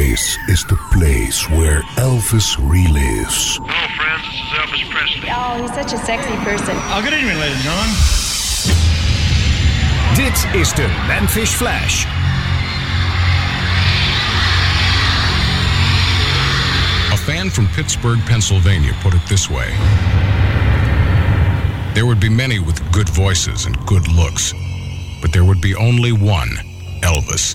This is the place where Elvis relives. Hello, friends. This is Elvis Presley. Oh, he's such a sexy person. Oh, good evening, ladies and gentlemen. Dit is de Memphis Flash. A fan from Pittsburgh, Pennsylvania put it this way There would be many with good voices and good looks, but there would be only one Elvis.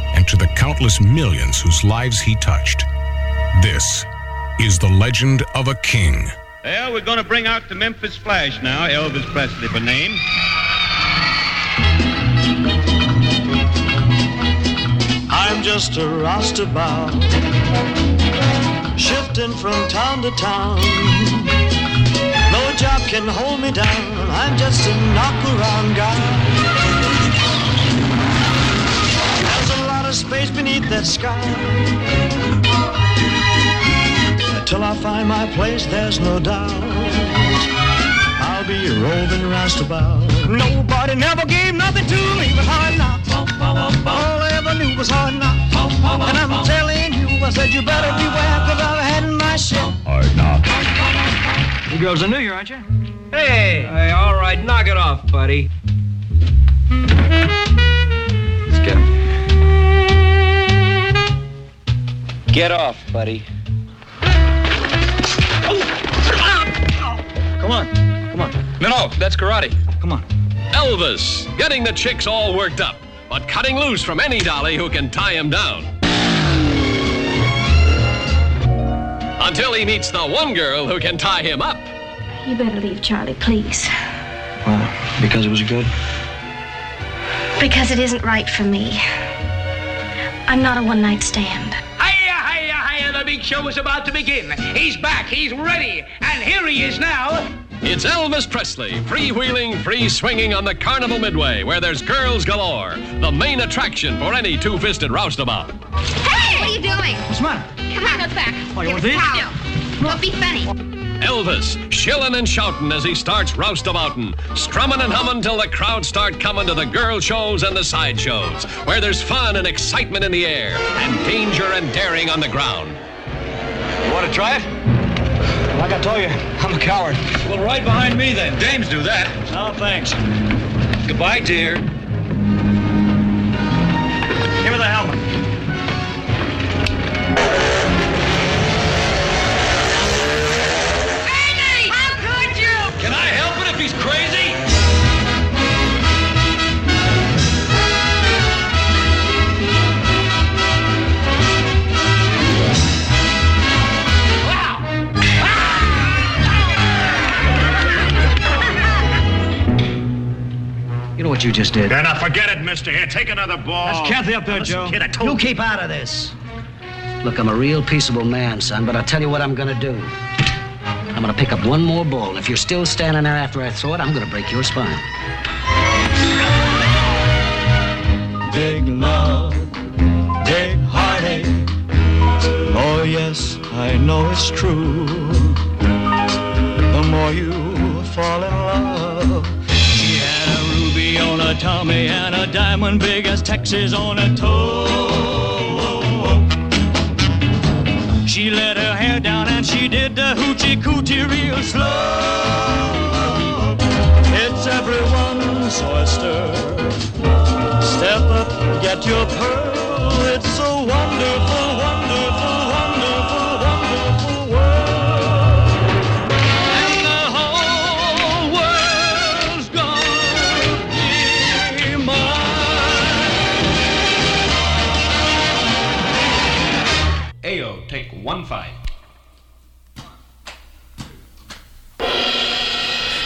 and to the countless millions whose lives he touched. This is the legend of a king. Well, we're going to bring out the Memphis Flash now, Elvis Presley for name. I'm just a roustabout, shifting from town to town. No job can hold me down. I'm just a knock-around guy. There's a space beneath that sky. Till I find my place, there's no doubt. I'll be roving roustabout. Nobody never gave nothing to me but hard knocks. All I ever knew was hard knocks. And I'm telling you, I said you better beware, cause I've had my share. Hard knocks. You girls are new here, aren't you? Hey! Hey, all right, knock it off, buddy. Get off, buddy. Come on. Come on. No, no, that's karate. Come on. Elvis, getting the chicks all worked up, but cutting loose from any dolly who can tie him down. Until he meets the one girl who can tie him up. You better leave Charlie, please. Well, because it was good. Because it isn't right for me. I'm not a one night stand. Big show is about to begin. He's back, he's ready, and here he is now. It's Elvis Presley, freewheeling, free swinging on the Carnival Midway, where there's girls galore. The main attraction for any two fisted roustabout. Hey! What are you doing? What's the matter? Come on, look back. Oh, you Give want us these? a. Don't be funny. Elvis, shilling and shouting as he starts roustabouting, strumming and humming till the crowd start coming to the girl shows and the side shows, where there's fun and excitement in the air, and danger and daring on the ground. You want to try it? Like I told you, I'm a coward. Well, right behind me then. Dames do that. No, thanks. Goodbye, dear. What you just did? Yeah, now forget it, mister. Here, take another ball. That's Kathy up there, Joe. Kid, I told You keep out of this. Look, I'm a real peaceable man, son, but I'll tell you what I'm gonna do. I'm gonna pick up one more ball, and if you're still standing there after I throw it, I'm gonna break your spine. Big love, big heartache. Oh, yes, I know it's true. The more you fall in love. A tummy and a diamond big as Texas on a toe. She let her hair down and she did the hoochie coochie real slow. It's everyone's oyster. Step up, get your pearl. It's so wonderful,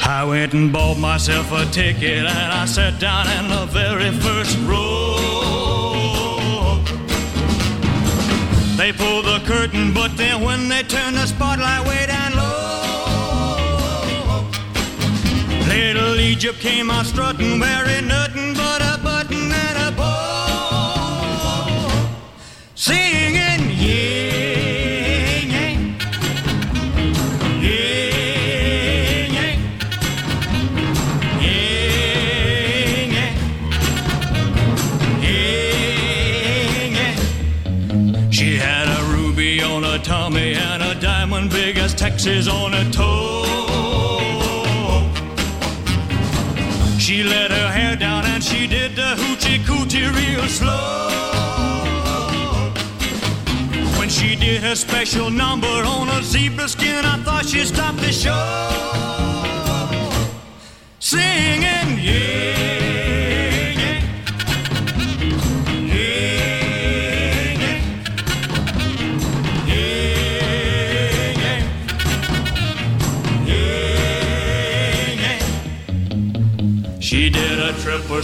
I went and bought myself a ticket and I sat down in the very first row. They pulled the curtain, but then when they turned the spotlight way down low, little Egypt came out strutting, wearing nothing on her toe. She let her hair down and she did the hoochie coochie real slow. When she did her special number on a zebra skin, I thought she stopped the show. Singing,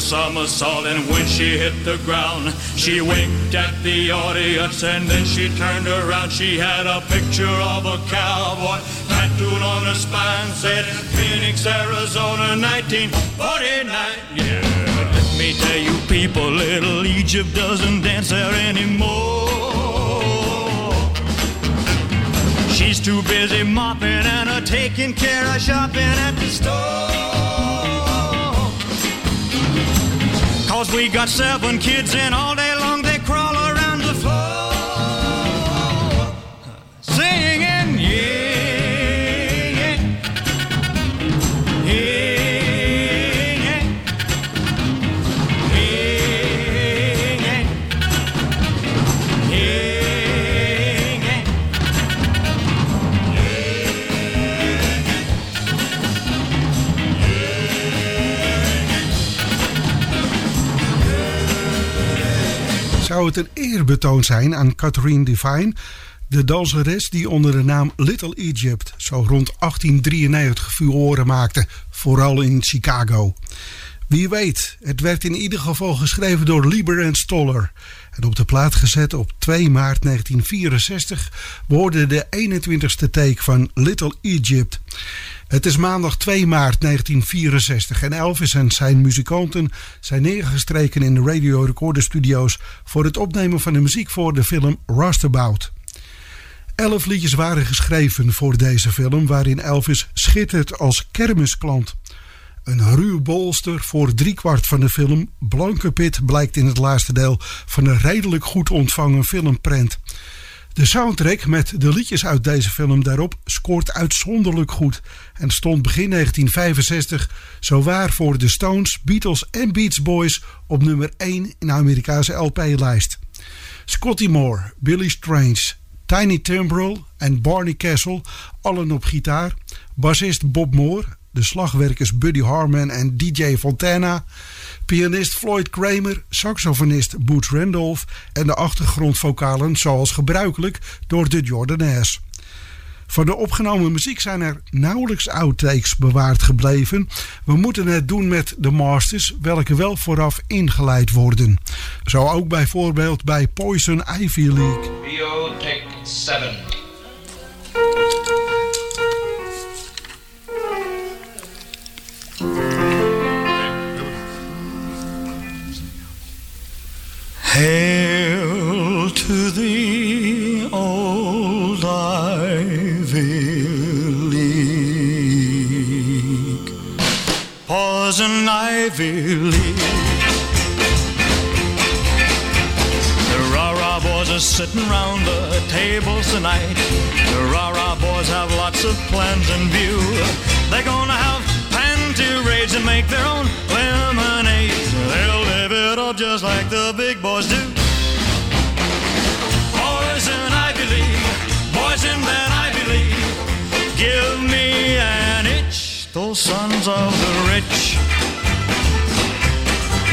somersault, and when she hit the ground, she winked at the audience, and then she turned around. She had a picture of a cowboy tattooed on her spine, said Phoenix, Arizona, 1949. Yeah, let me tell you, people, little Egypt doesn't dance there anymore. She's too busy mopping and a taking care of shopping at the store. Cause we got seven kids and all day long they crawl around the floor. Eerbetoon zijn aan Catherine Devine, de danseres die onder de naam Little Egypt zo rond 1893 furoren maakte, vooral in Chicago? Wie weet, het werd in ieder geval geschreven door Lieber en Stoller. En op de plaat gezet op 2 maart 1964 behoorde de 21ste take van Little Egypt. Het is maandag 2 maart 1964 en Elvis en zijn muzikanten zijn neergestreken in de Radio Recorder Studios voor het opnemen van de muziek voor de film Rustabout. Elf liedjes waren geschreven voor deze film waarin Elvis schittert als kermisklant. Een ruw bolster voor driekwart van de film. Blanke Pit blijkt in het laatste deel van een redelijk goed ontvangen filmprent. De soundtrack met de liedjes uit deze film daarop scoort uitzonderlijk goed en stond begin 1965 zowaar voor de Stones, Beatles en Beach Boys op nummer 1 in de Amerikaanse LP-lijst. Scotty Moore, Billy Strange, Tiny Timbrel en Barney Castle, allen op gitaar. Bassist Bob Moore, de slagwerkers Buddy Harman en DJ Fontana. Pianist Floyd Kramer, saxofonist Boots Randolph en de achtergrondvokalen zoals gebruikelijk door de Jordanaires. Van de opgenomen muziek zijn er nauwelijks outtakes bewaard gebleven. We moeten het doen met de masters, welke wel vooraf ingeleid worden. Zo ook bijvoorbeeld bij Poison Ivy League. Take 7. Hail to the old Ivy League. Poison Ivy League. The rah-rah boys are sitting round the tables tonight. The boys have lots of plans in view. They're gonna have and make their own live just like the big boys do. Boys in Ivy League, boys in that Ivy League. Give me an itch, those sons of the rich.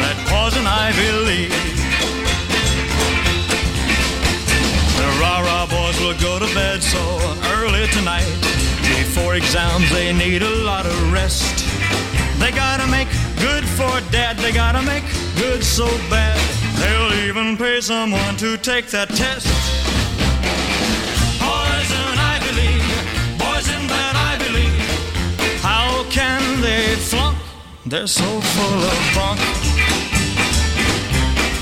That poison Ivy League. The rah-rah boys will go to bed so early tonight. Before exams, they need a lot of rest. They gotta make good for dad. They gotta make good so bad, they'll even pay someone to take that test. Poison, I believe, poison that I believe. How can they flunk? They're so full of bunk.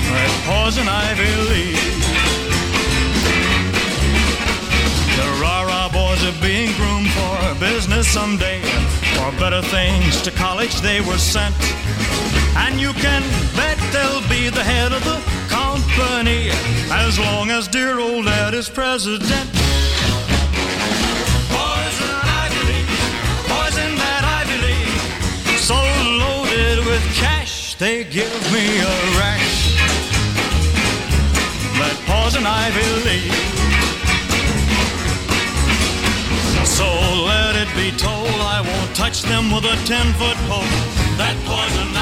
That poison, I believe. Are being groomed for business someday. For better things to college they were sent. And you can bet they'll be the head of the company as long as dear old dad is president. Poison ivy poison that ivy so loaded with cash they give me a rash. That poison ivy. So let it be told I won't touch them with a ten foot pole. That poison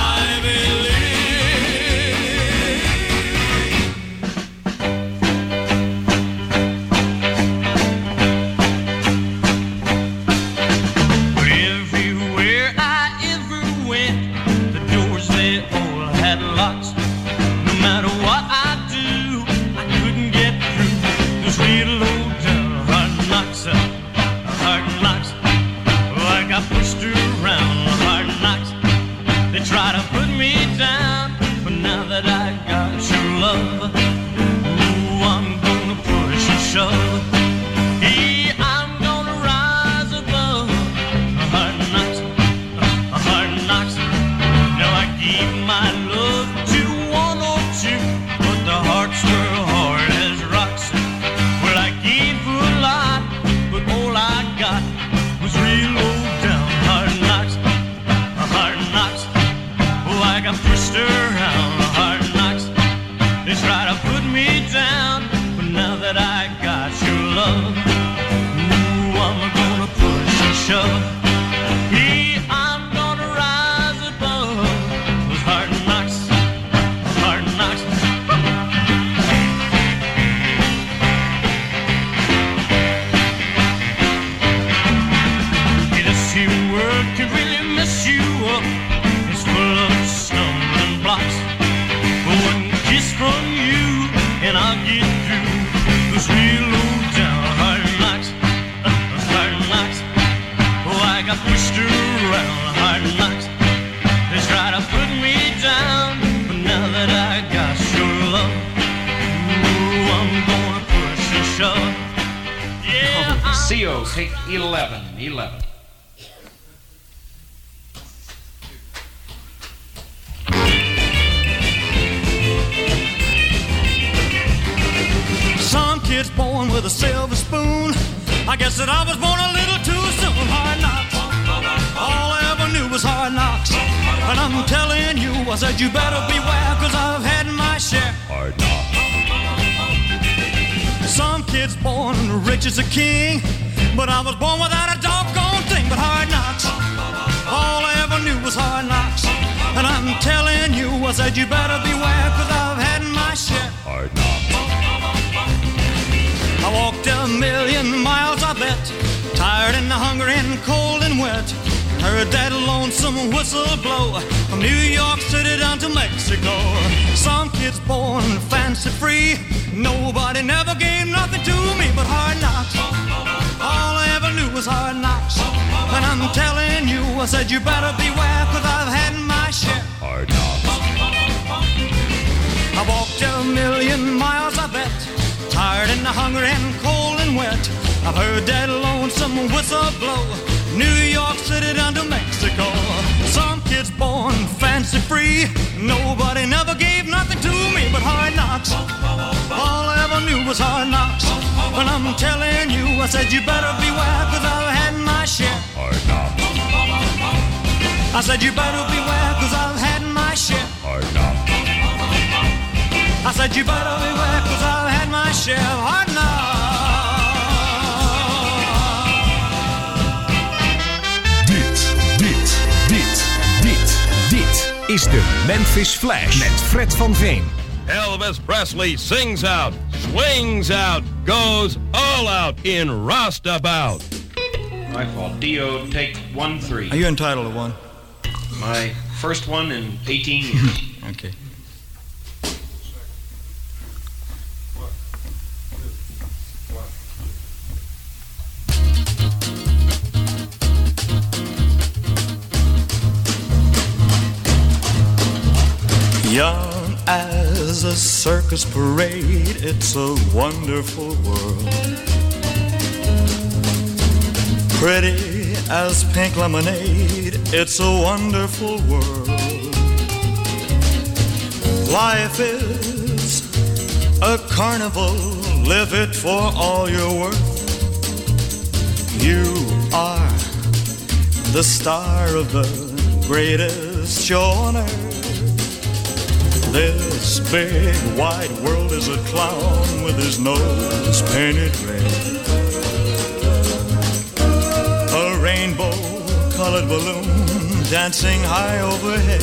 a million miles, I bet. Tired and hungry and cold and wet. I've heard that lonesome whistle blow. New York City down to Mexico. Some kids born fancy free. Nobody never gave nothing to me but hard knocks. All I ever knew was hard knocks. But I'm telling you, I said you better beware, cause I've had my share. Hard knocks. I said you better beware, cause I've had my share. Hard knocks. I said you better beware, cause I've had my share of hard Dit, dit, dit, dit, dit is de Memphis Flash met Fred van Veen. Elvis Presley sings out, swings out, goes all out in Roustabout. My fault. Dio, take 1 3. Are you entitled to one? My first one in 18 years. Okay. Young as a circus parade, it's a wonderful world. Pretty as pink lemonade, it's a wonderful world. Life is a carnival, live it for all you're worth. You are the star of the greatest show on earth. This big wide world is a clown with his nose painted red. A rainbow colored balloon dancing high overhead.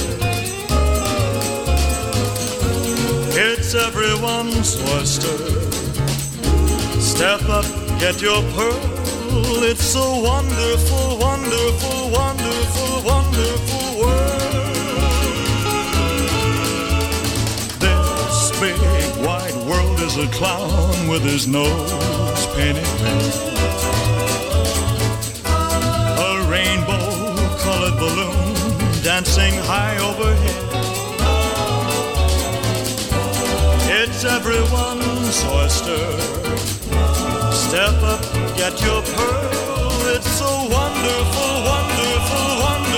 It's everyone's oyster. Step up, get your pearl. It's a wonderful, wonderful, wonderful, wonderful world. Is a clown with his nose painted red. A rainbow colored balloon dancing high overhead. It's everyone's oyster. Step up, get your pearl. It's a wonderful, wonderful, wonderful,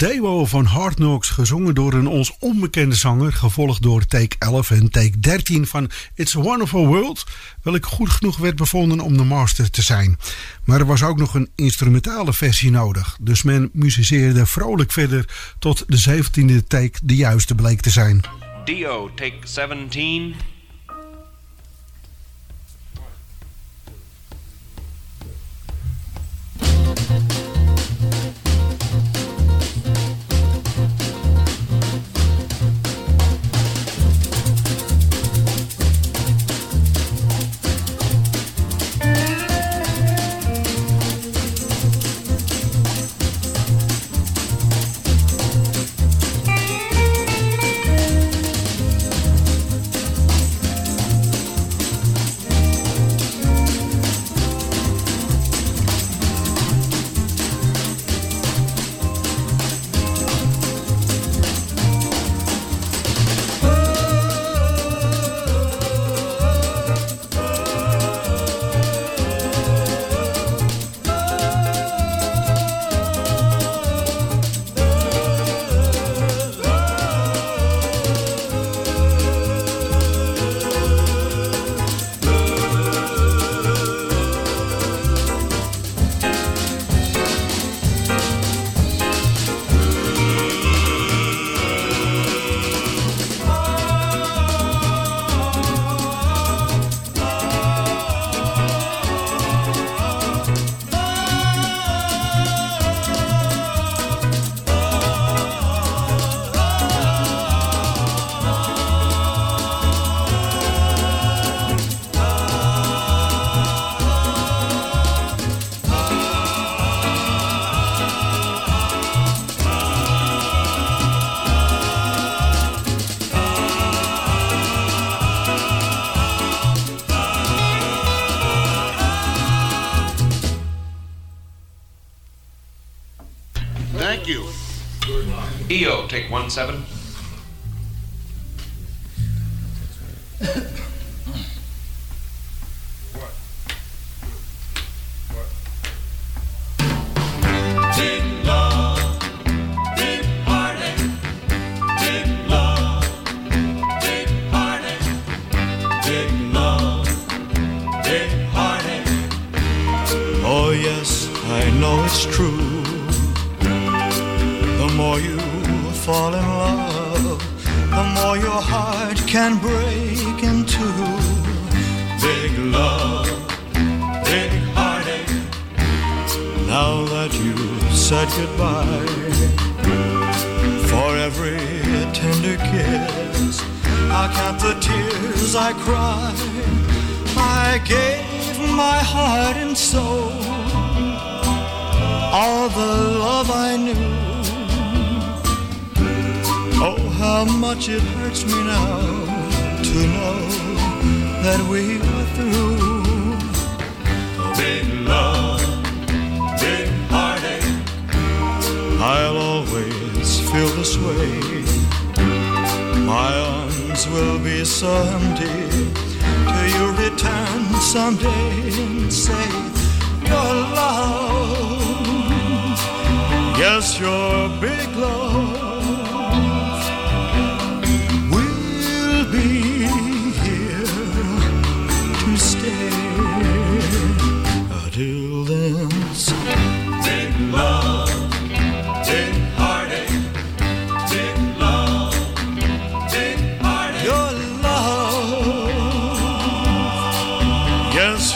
world. De demo van Hard Knocks, gezongen door een ons onbekende zanger, gevolgd door take 11 en take 13 van It's a Wonderful World, welke goed genoeg werd bevonden om de master te zijn. Maar er was ook nog een instrumentale versie nodig, dus men muziceerde vrolijk verder tot de 17e take de juiste bleek te zijn. Dio, take 17.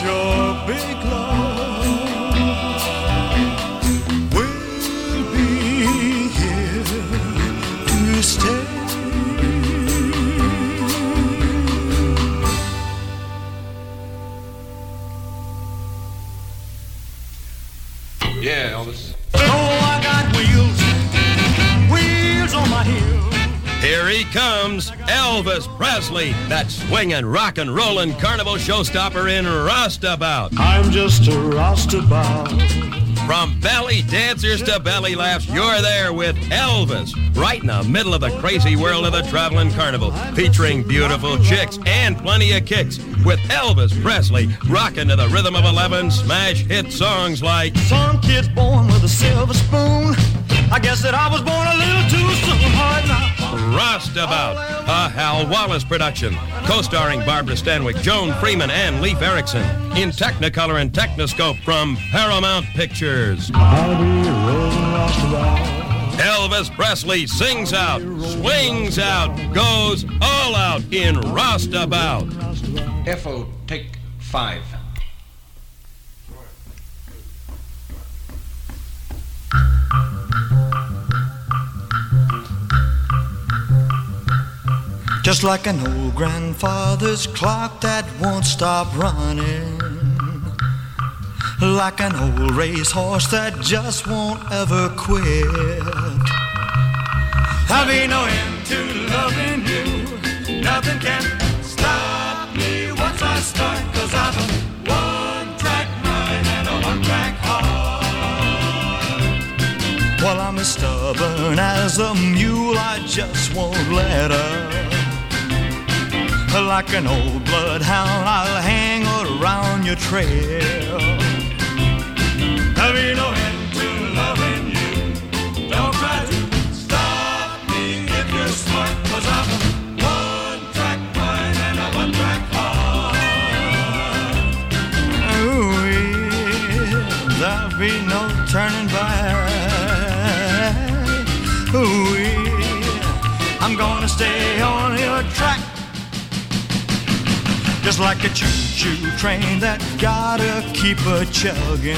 Yes, Elvis Presley, that swinging, rock and rollin' carnival showstopper in Roustabout. I'm just a roustabout. From belly dancers to belly laughs, you're there with Elvis, right in the middle of the crazy world of the traveling carnival, featuring beautiful chicks and plenty of kicks, with Elvis Presley rocking to the rhythm of 11 smash hit songs like Some kids born with a silver spoon. I guess that I was born a little too soon. Hard now. Roustabout, a Hal Wallis production, co-starring Barbara Stanwyck, Joan Freeman, and Leif Erickson, in Technicolor and Techniscope from Paramount Pictures. Elvis Presley sings out, swings out, goes all out in Roustabout. FO, take five. Just like an old grandfather's clock that won't stop running. Like an old racehorse that just won't ever quit. I'll be no end to loving you. Nothing can stop me once I start. Cause I'm a one track mind and a one track heart. Well, I'm as stubborn as a mule. I just won't let up. Like an old bloodhound, I'll hang around your trail. There'll be no end to loving you. Don't try to stop me if you're smart, cause I'm one track mind and a one track heart. Ooh, yeah, there'll be no Just like a choo-choo train that gotta keep a chugging.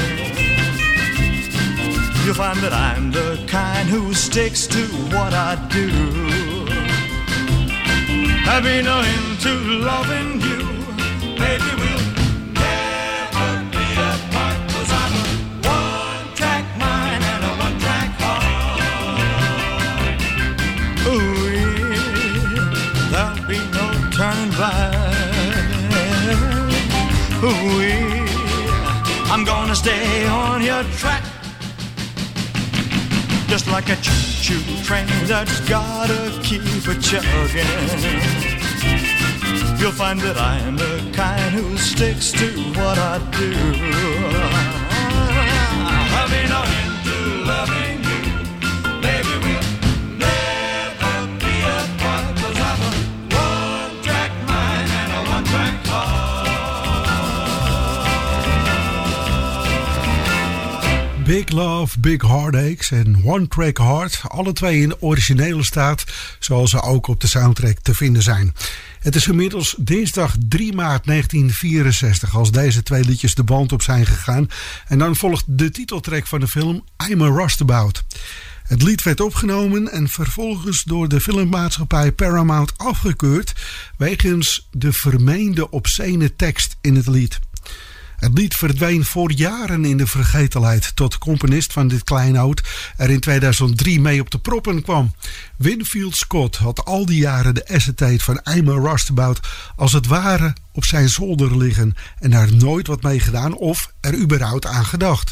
You'll find that I'm the kind who sticks to what I do. There'll be no end to loving you. Baby, I'm gonna stay on your track. Just like a choo-choo train that's gotta keep a chugging. You'll find that I'm the kind who sticks to what I do. I'll be Big Love, Big Heartaches en One Track Heart. Alle twee in originele staat, zoals ze ook op de soundtrack te vinden zijn. Het is inmiddels dinsdag 3 maart 1964 als deze twee liedjes de band op zijn gegaan. En dan volgt de titeltrack van de film I'm a Rustabout. Het lied werd opgenomen en vervolgens door de filmmaatschappij Paramount afgekeurd wegens de vermeende obscene tekst in het lied. Het lied verdween voor jaren in de vergetelheid tot componist van dit kleinoud er in 2003 mee op de proppen kwam. Winfield Scott had al die jaren de acetate van I'm a als het ware op zijn zolder liggen en daar nooit wat mee gedaan of er überhaupt aan gedacht.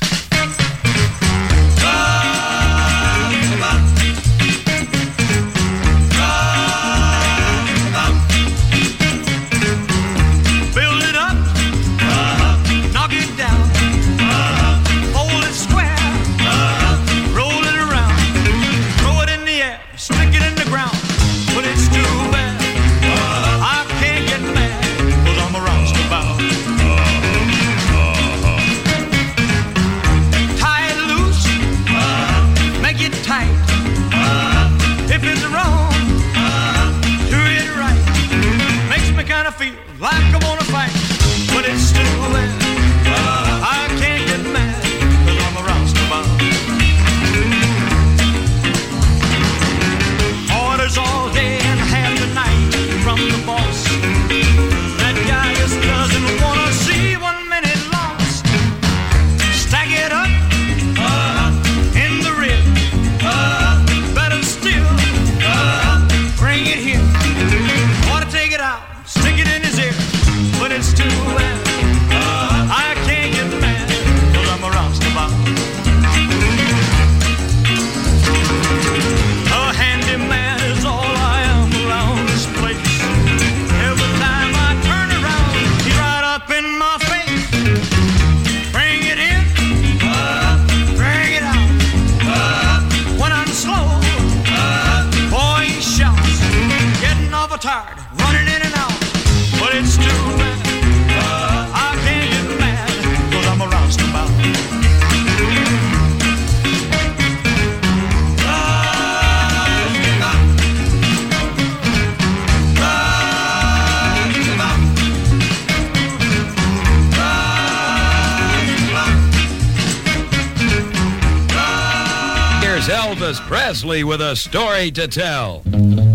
Presley with a story to tell.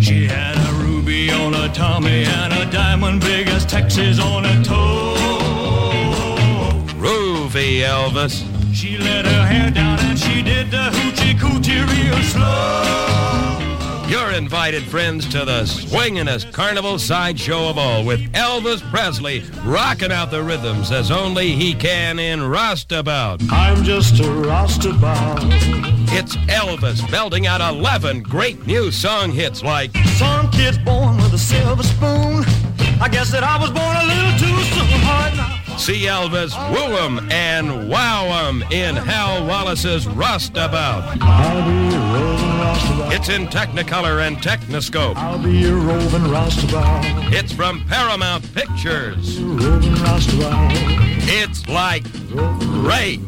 She had a ruby on her tummy and a diamond big as Texas on her toe. Groovy Elvis. She let her hair down and she did the hoochie coochie real slow. You're invited, friends, to the swinginest carnival sideshow of all with Elvis Presley rocking out the rhythms as only he can in Roustabout. I'm just a roustabout. It's Elvis belting out 11 great new song hits like Some kid's born with a silver spoon. I guess that I was born a little too soon. Hard. See Elvis woo woo 'em and wow wow 'em in Hal Wallis's Roustabout. I'll be a roving roustabout. It's in Technicolor and Techniscope. I'll be a roving roustabout. It's from Paramount Pictures. It's like great.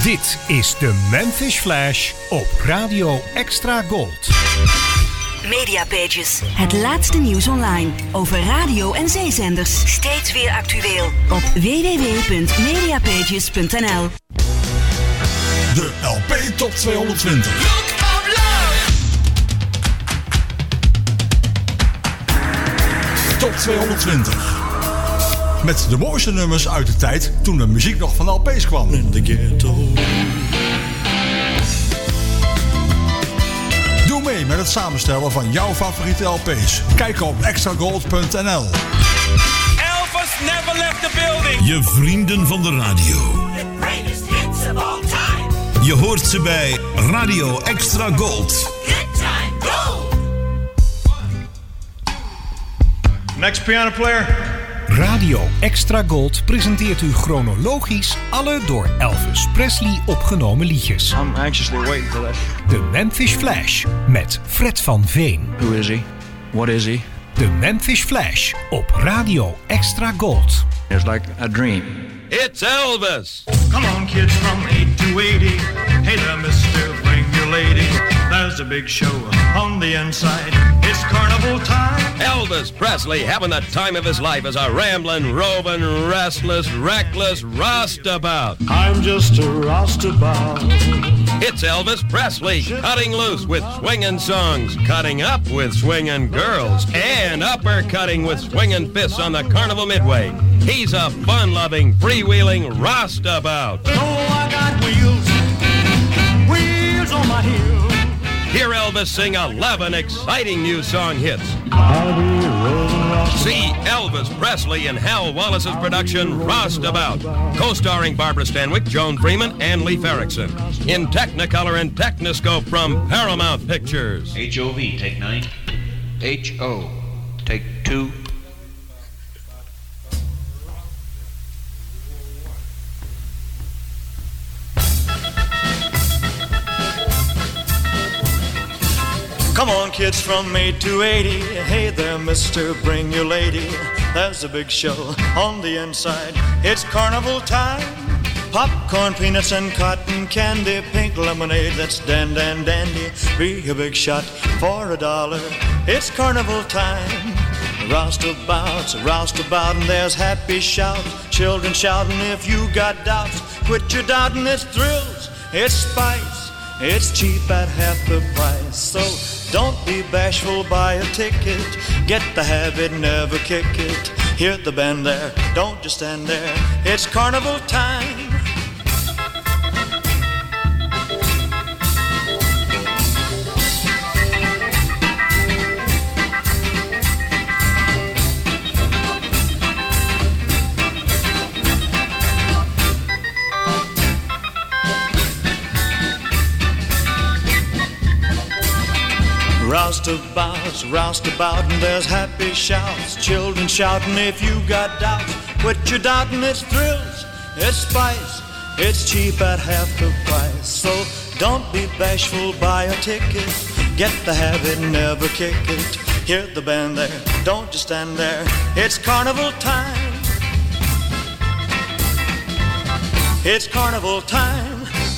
Dit is de Memphis Flash op Radio Extra Gold. Mediapages. Het laatste nieuws online over radio en zeezenders. Steeds weer actueel op www.mediapages.nl. De LP Top 220. Top 220. Met de mooiste nummers uit de tijd toen de muziek nog van LP's kwam. In the ghetto. Doe mee met het samenstellen van jouw favoriete LP's. Kijk op extragold.nl. Elvis never left the building. Je vrienden van de radio. Greatest hits of all time. Je hoort ze bij Radio Extra Gold. Good time gold. Next piano player. Radio Extra Gold presenteert u chronologisch alle door Elvis Presley opgenomen liedjes. I'm anxiously waiting for that. De Memphis Flash met Fred van Veen. Who is he? What is he? De Memphis Flash op Radio Extra Gold. It's like a dream. It's Elvis. Come on, kids from 8 to 80. Hey there, mister, bring your lady. There's a big show on the inside. It's carnival time. Elvis Presley having the time of his life as a rambling, roving, restless, reckless roustabout. I'm just a roustabout. It's Elvis Presley cutting loose with swinging songs, cutting up with swinging girls, and uppercutting with swinging fists on the Carnival Midway. He's a fun-loving, freewheeling roustabout. Oh, I got wheels, wheels on my heel. Hear Elvis sing 11 exciting new song hits. See Elvis Presley in Hal Wallis's production Roustabout, co-starring Barbara Stanwyck, Joan Freeman, and Leif Erickson. In Technicolor and Techniscope from Paramount Pictures. H-O-V, take nine. H-O, take two. Come on, kids from 8 to 80. Hey there, mister, bring your lady. There's a big show on the inside. It's carnival time. Popcorn, peanuts, and cotton candy. Pink lemonade that's dan dan dandy. Be a big shot for a dollar. It's carnival time. Roustabouts, roustabout, and there's happy shouts. Children shouting if you got doubts. Quit your doubting, it's thrills, it's spice. It's cheap at half the price. So don't be bashful, buy a ticket. Get the habit, never kick it. Hear the band there, don't just stand there. It's carnival time. Roustabouts, roustabout, and there's happy shouts. Children shouting if you got doubts. Quit your doubting, it's thrills, it's spice. It's cheap at half the price. So don't be bashful, buy a ticket. Get the habit, never kick it. Hear the band there, don't just stand there. It's carnival time. It's carnival time.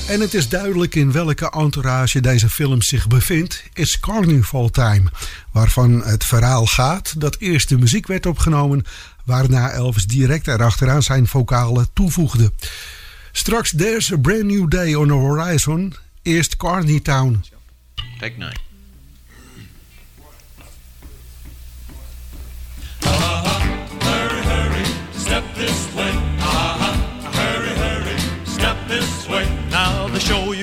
En het is duidelijk in welke entourage deze film zich bevindt. It's Carnival Time, waarvan het verhaal gaat dat eerst de muziek werd opgenomen, waarna Elvis direct erachteraan zijn vocalen toevoegde. Straks There's a Brand New Day on the Horizon, eerst Carney Town. Take nine.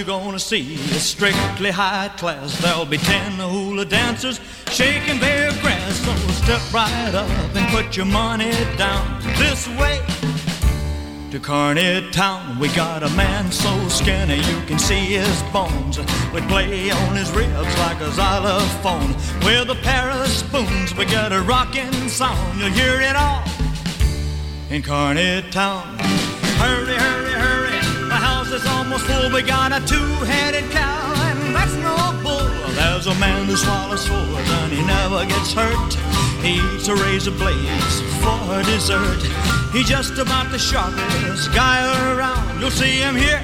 You're gonna see is strictly high class. There'll be ten hula dancers shaking their grass. So step right up and put your money down this way. To Carny Town, we got a man so skinny you can see his bones. We play on his ribs like a xylophone. With a pair of spoons, we got a rocking song. You'll hear it all in Carney Town. Hurry, hurry, hurry, the house is almost full. We got a two-headed cow, and that's no bull. There's a man who swallows swords and he never gets hurt. He eats a razor blades for dessert. He's just about the sharpest guy around. You'll see him here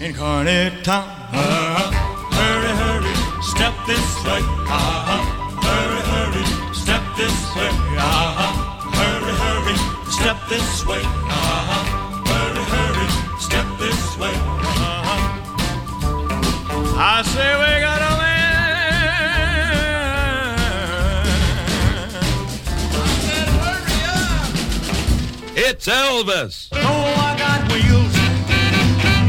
in Carny Town. Uh-huh. Hurry, hurry, step this way. Uh-huh. Hurry, hurry, step this way. Uh-huh. Hurry, hurry, step this way. Uh-huh. Way. Uh-huh. I say we got a It's Elvis. Oh, I got wheels,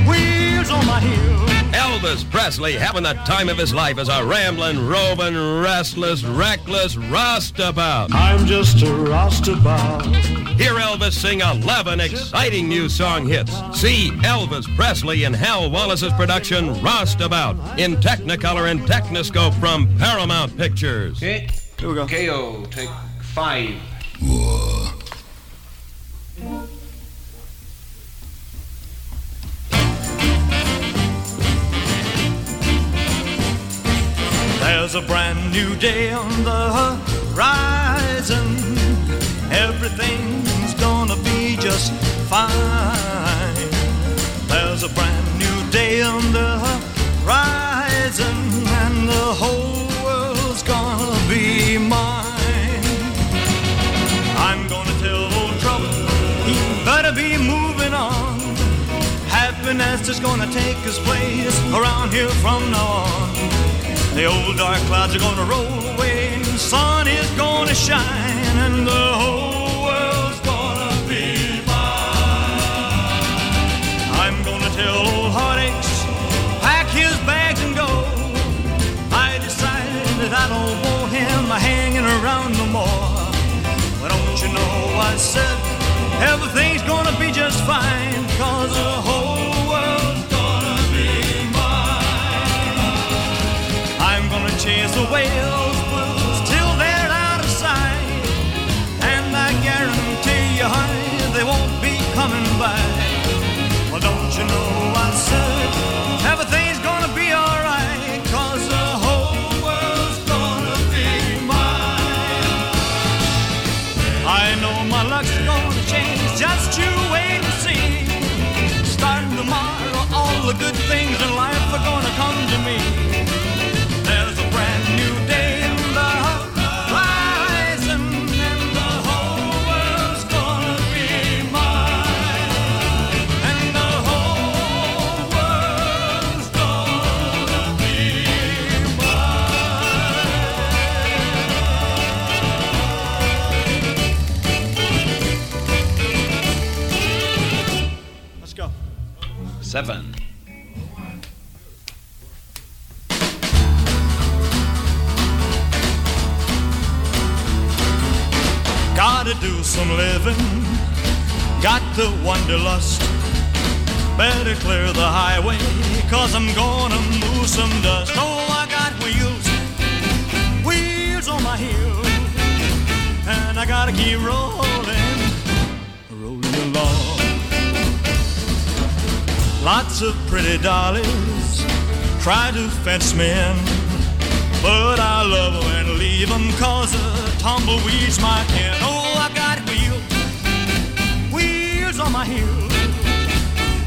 wheels on my heel. Elvis Presley having the time of his life as a rambling, roving, restless, reckless roustabout. I'm just a roustabout. Hear Elvis sing 11 exciting new song hits. See Elvis Presley in Hal Wallis's production Roustabout in Technicolor and Techniscope from Paramount Pictures. Okay. Here we go. KO, take five. There's a brand new day on the horizon. Everything's gonna be just fine. There's a brand new day on the horizon, and the whole world's gonna be mine. I'm gonna tell old trouble, he better be moving on. Happiness is gonna take its place around here from now on. The old dark clouds are gonna roll away, sun is gonna shine, and the whole Well, some living, got the wanderlust. Better clear the highway, cause I'm gonna move some dust. Oh, I got wheels, wheels on my heels, and I gotta keep rolling, rolling along. Lots of pretty dollies try to fence me in, but I love love 'em and leave 'em cause a tumbleweed's my kin. Oh, on my heels,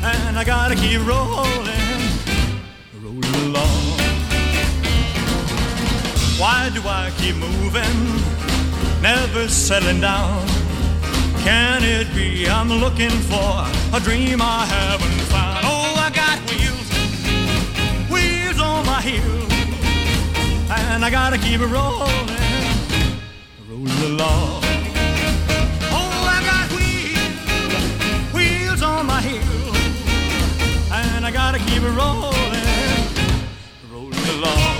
and I gotta keep rolling, rolling along. Why do I keep moving, never settling down? Can it be I'm looking for a dream I haven't found? Oh, I got wheels, wheels on my heels, and I gotta keep rolling, rolling along. I gotta keep it rolling, rolling along.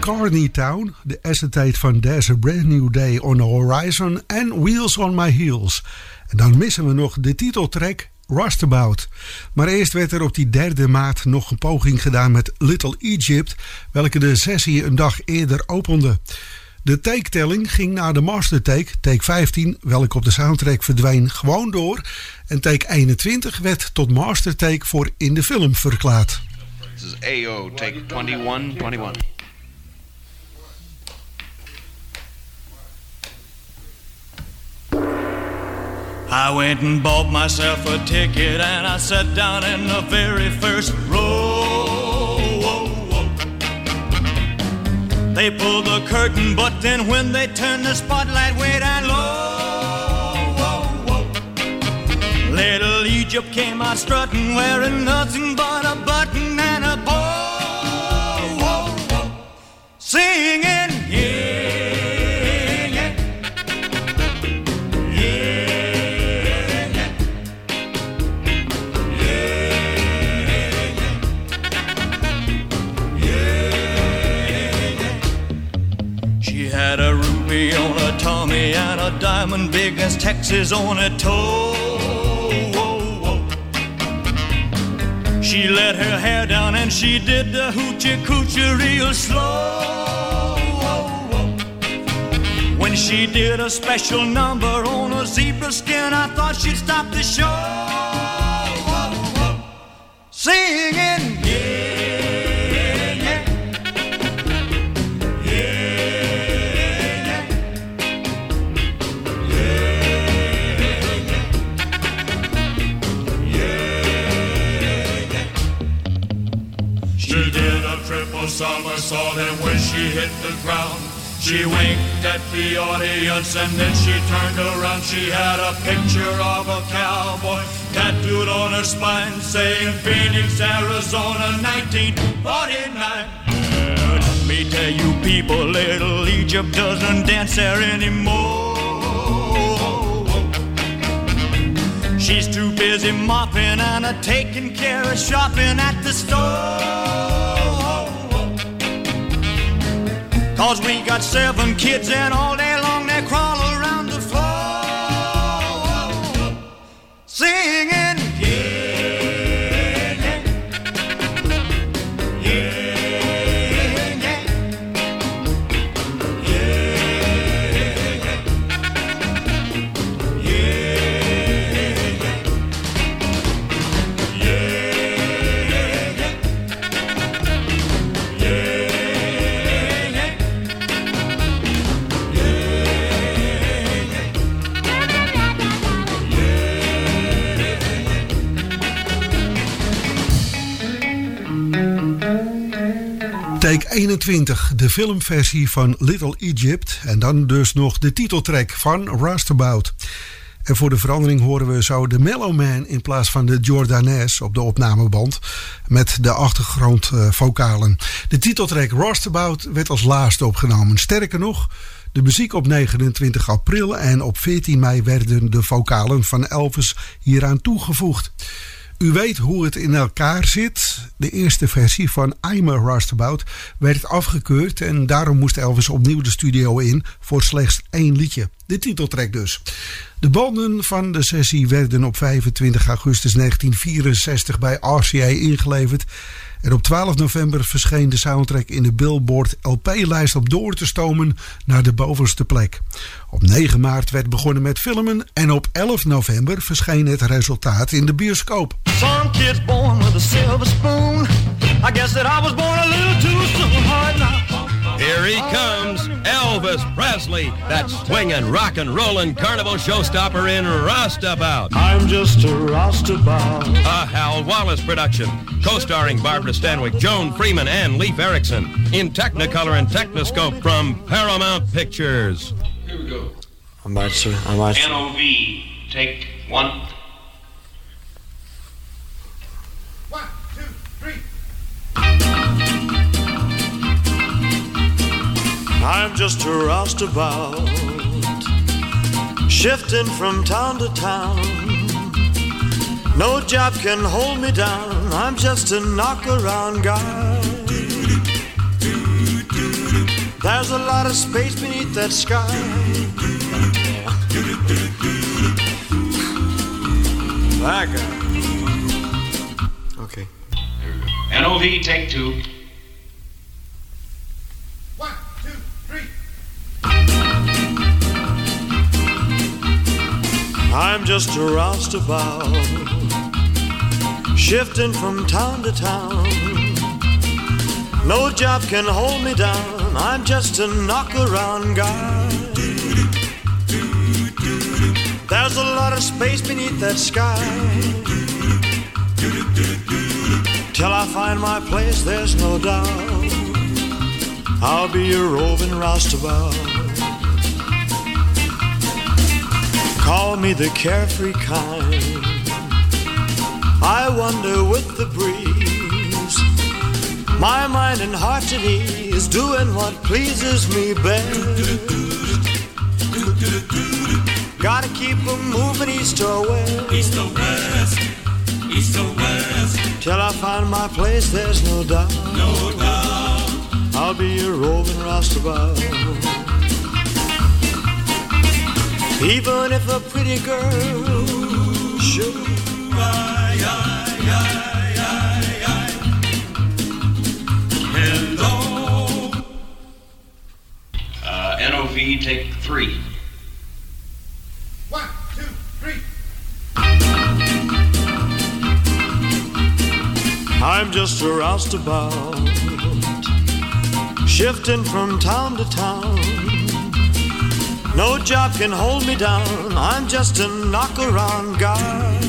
Carney Town, de essentate van There's a Brand New Day on the Horizon en Wheels on My Heels. En dan missen we nog de titeltrack Rustabout. Maar eerst werd er op die derde maat nog een poging gedaan met Little Egypt, welke de sessie een dag eerder opende. De take-telling ging naar de master take, take 15, welke op de soundtrack verdween, gewoon door. En take 21 werd tot master take voor in de film verklaard. This is AO, take 21, 21. I went and bought myself a ticket and I sat down in the very first row. They pulled the curtain, but then when they turned the spotlight way down low, little Egypt came out strutting, wearing nothing but a button Texas on her toe. She let her hair down and she did the hoochie coochie real slow. When she did a special number on a zebra skin, I thought she'd stop the show. Somersault and when she hit the ground, she winked at the audience and then she turned around. She had a picture of a cowboy tattooed on her spine, saying Phoenix, Arizona, 1949. Let me tell you people, little Egypt doesn't dance there anymore. She's too busy mopping and taking care of shopping at the store. Cause we got seven kids and all day de filmversie van Little Egypt en dan dus nog de titeltrack van Rustabout. En voor de verandering horen we zo de Mellow Man in plaats van de Jordanes op de opnameband met de achtergrondvokalen. De titeltrack Rustabout werd als laatste opgenomen. Sterker nog, de muziek op 29 april en op 14 mei werden de vocalen van Elvis hieraan toegevoegd. U weet hoe het in elkaar zit. De eerste versie van I'm a Rustabout werd afgekeurd en daarom moest Elvis opnieuw de studio in voor slechts één liedje. De titeltrack dus. De banden van de sessie werden op 25 augustus 1964 bij RCA ingeleverd. En op 12 november verscheen de soundtrack in de Billboard LP-lijst om door te stomen naar de bovenste plek. Op 9 maart werd begonnen met filmen en op 11 november verscheen het resultaat in de bioscoop. Some kids born with a silver spoon. I guess that I was born a little too soon. Hard now. Here he comes, Elvis Presley, that swinging, rock and rollin' carnival showstopper in Roustabout. I'm just a roustabout. A Hal Wallis production, co-starring Barbara Stanwyck, Joan Freeman, and Leif Erickson, in Technicolor and Techniscope from Paramount Pictures. Here we go. I'm right, sir. I'm right. sir. NOV, take one. I'm just a roustabout, shifting from town to town. No job can hold me down. I'm just a knock around guy. There's a lot of space beneath that sky. That guy. Okay. NOV, take two. I'm just a roustabout, shifting from town to town. No job can hold me down. I'm just a knock around guy. There's a lot of space beneath that sky. Till I find my place, there's no doubt. I'll be a roving roustabout. Call me the carefree kind. I wander with the breeze. My mind and heart at ease, doing what pleases me best. Gotta keep keep 'em moving east or west. East or west, east or west, Till I find my place, there's no doubt. no doubt. I'll be a roving roustabout. Even if a pretty girl should Aye, aye, aye, aye, aye. Hello. Uh, NOV, take three. I'm just a roustabout, shifting from town to town. No job can hold me down. I'm just a knock around guy.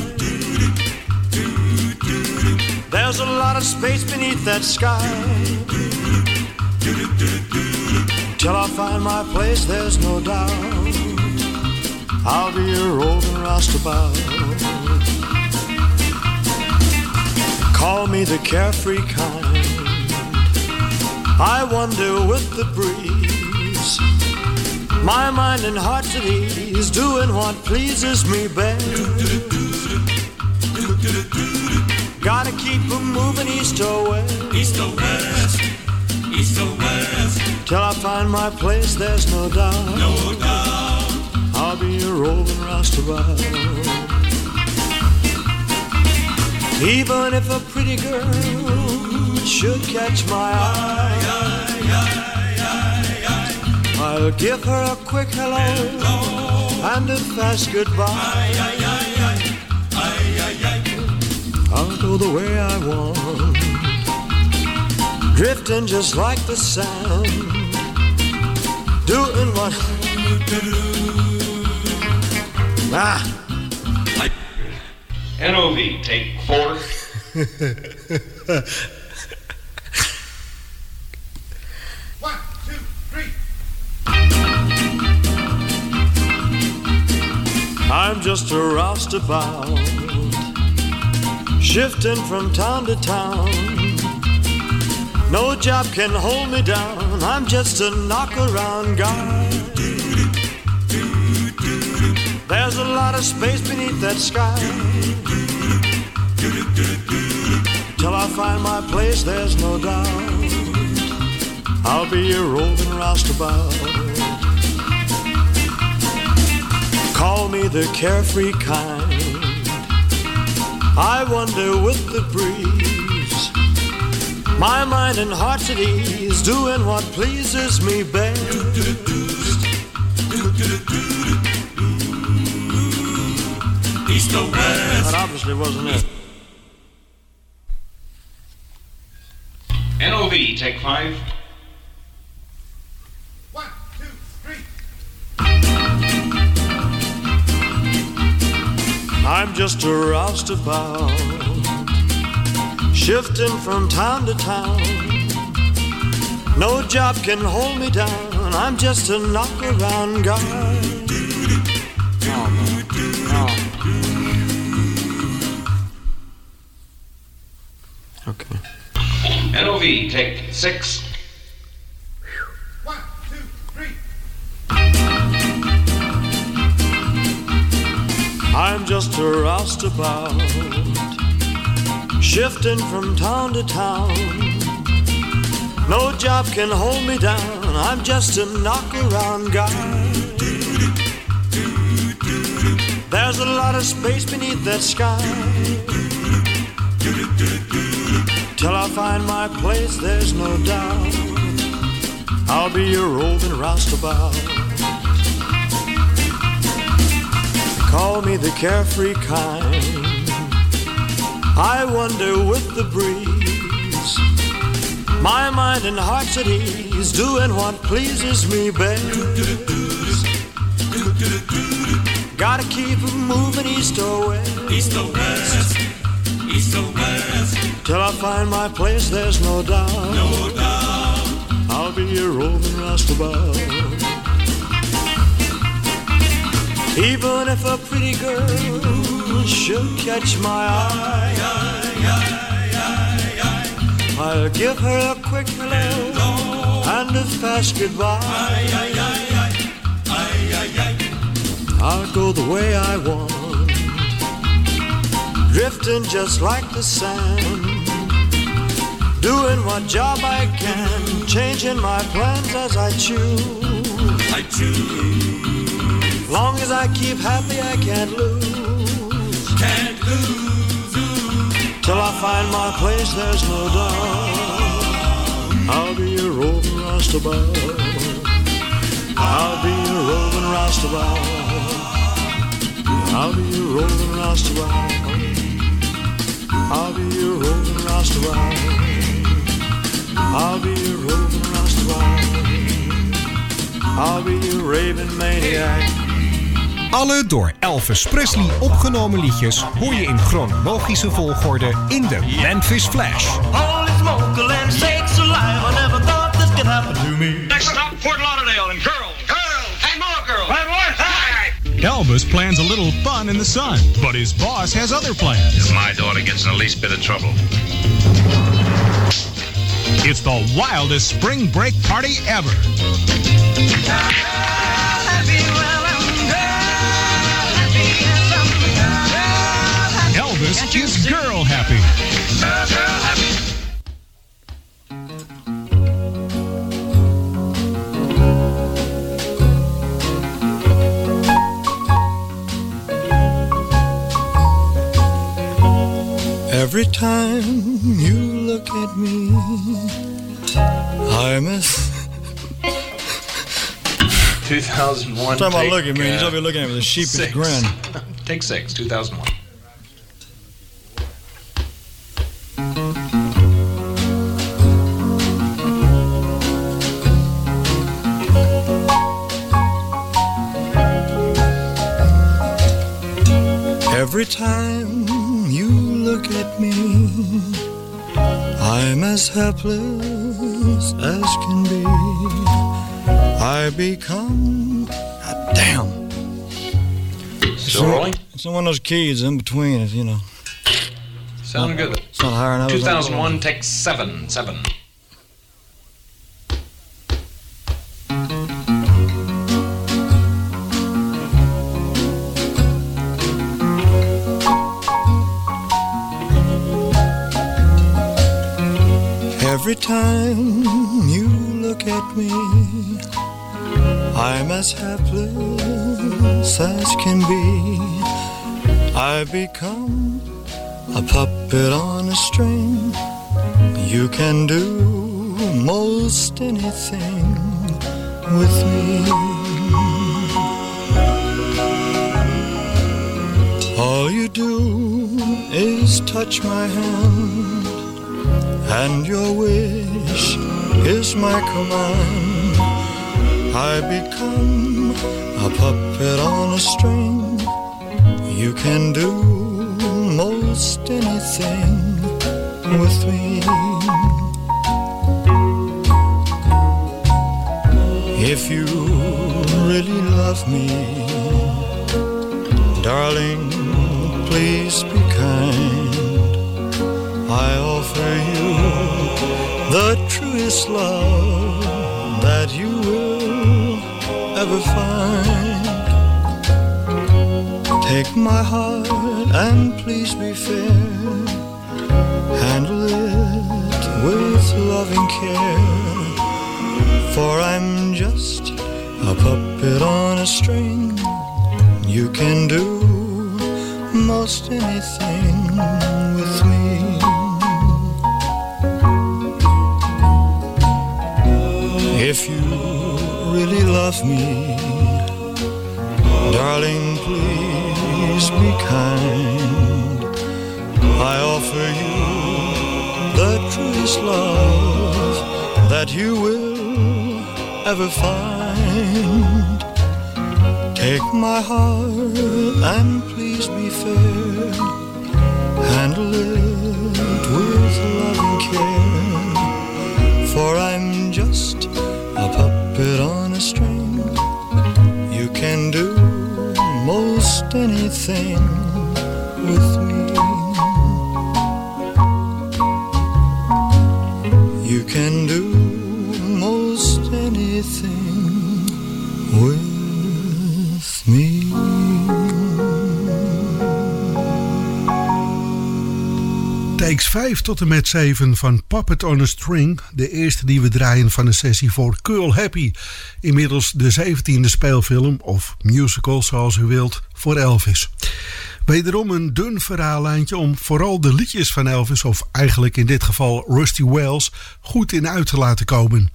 There's a lot of space beneath that sky. Till I find my place, there's no doubt. I'll be a roving roustabout. Call me the carefree kind. I wander with the breeze. My mind and heart's at ease, doing what pleases me best. Gotta keep moving east or west. East or west, east or west, Till I find my place, there's no doubt. no doubt. I'll be a rolling roustabout. Even if a pretty girl should catch my eye, I'll give her a quick hello and a fast goodbye. I'll go the way I want, drifting just like the sound, doing what. Ah. NOV, take four. I'm just a roustabout, shifting from town to town. No job can hold me down. I'm just a knock around guy. There's a lot of space beneath that sky. Till I find my place, there's no doubt. I'll be a rolling roustabout. Call me the carefree kind. I wander with the breeze. My mind and heart's at ease, doing what pleases me best. East or west, That obviously wasn't it. NOV, take five. Just a roustabout, shifting from town to town. No job can hold me down. I'm just a knock around guy. Okay. NOV, take six. I'm just a roustabout, shifting from town to town. No job can hold me down. I'm just a knock around guy. There's a lot of space beneath that sky. Till I find my place, there's no doubt. I'll be a roving roustabout. Call me the carefree kind. I wander with the breeze. My mind and heart's at ease, doing what pleases me best. Gotta keep moving east or west. east or west, east or west, Till I find my place, there's no doubt. no doubt. I'll be a roving roustabout. Even if a pretty girl should catch my eye, I'll give her a quick hello and a fast goodbye. I'll go the way I want, drifting just like the sand, doing what job I can, changing my plans as I choose. I choose, Long as I keep happy, I can't lose. can't lose. Till I find my place, there's no doubt. I'll be a roving roustabout. I'll be a roving roustabout. I'll be a roving roustabout. I'll be a roving roustabout. I'll be a roving roustabout. I'll be a raving maniac. Alle door Elvis Presley opgenomen liedjes hoor je in chronologische volgorde in de Memphis Flash. Holy smoke, land sakes alive. I never thought this could happen to me. Next stop, Fort Lauderdale, and girls. Girls. And more girls. And what? Elvis plans a little fun in the sun, but his boss has other plans. If my daughter gets in the least bit of trouble. It's the wildest spring break party ever. Elvis is girl happy. Every time you look at me, I miss. 2001. Talking about take, looking at me, he's uh, over here looking at me with a sheepish six. grin. take six, 2001. Every time you look at me, I'm as helpless as can be. I become. Ah, damn. Still rolling? It's one of those keys in between, you know. Sounding good. It's not higher enough. 2001, take seven. Seven. Time you look at me, I'm as helpless as can be. I become a puppet on a string. You can do most anything with me. All you do is touch my hand, and your wish is my command. I become a puppet on a string. You can do most anything with me. If you really love me, darling, please be kind. The truest love that you will ever find. Take my heart and please be fair. Handle it with loving care. For I'm just a puppet on a string. You can do most anything with me. If you really love me, darling, please be kind. I offer you the truest love that you will ever find. Take my heart and please be fair. Handle it with loving care. For I'm just string. You can do most anything with me. 5 tot en met 7 van Puppet on a String. De eerste die we draaien van een sessie voor Curl Happy. Inmiddels de 17e speelfilm, of musical zoals u wilt, voor Elvis. Wederom een dun verhaallijntje om vooral de liedjes van Elvis, of eigenlijk in dit geval Rusty Wells, goed in uit te laten komen.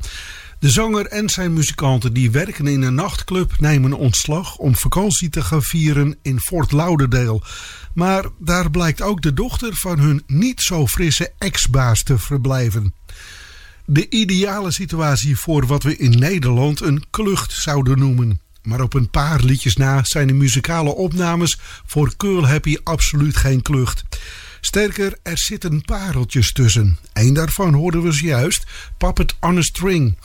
De zanger en zijn muzikanten die werken in een nachtclub nemen ontslag om vakantie te gaan vieren in Fort Lauderdale. Maar daar blijkt ook de dochter van hun niet zo frisse ex-baas te verblijven. De ideale situatie voor wat we in Nederland een klucht zouden noemen. Maar op een paar liedjes na zijn de muzikale opnames voor Curl Happy absoluut geen klucht. Sterker, er zitten pareltjes tussen. Eén daarvan hoorden we zojuist, Puppet on a String.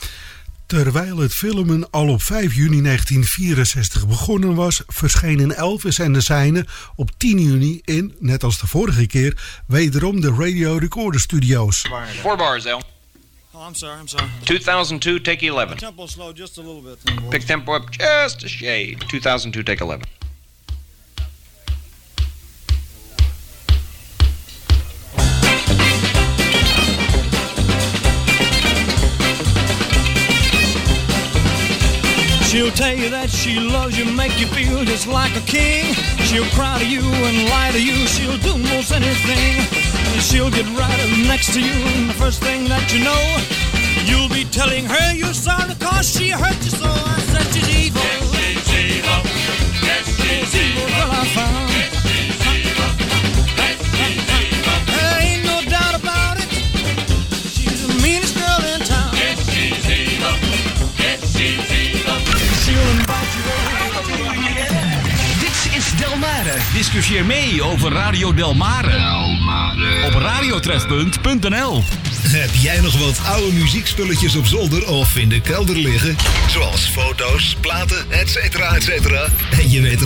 Terwijl het filmen al op 5 juni 1964 begonnen was, verschenen Elvis en de zijnen op 10 juni in, net als de vorige keer, wederom de Radio Recorder Studios. Four bars, Al. Oh, I'm sorry, I'm sorry. 2002, take 11. Tempo slow just a little bit. Pick tempo up just a shade. 2002, take 11. She'll tell you that she loves you, make you feel just like a king. She'll cry to you and lie to you. She'll do most anything. And she'll get right up next to you. And the first thing that you know, you'll be telling her you're sorry cause she hurt you so. I said she's evil. Yes, she's evil. Yes, she's evil. Girl I found. Discussieer mee over Radio Delmare. Op radiotrefpunt.nl Heb jij nog wat oude muziekspulletjes op zolder of in de kelder liggen? Zoals foto's, platen, et cetera, et cetera. En je weet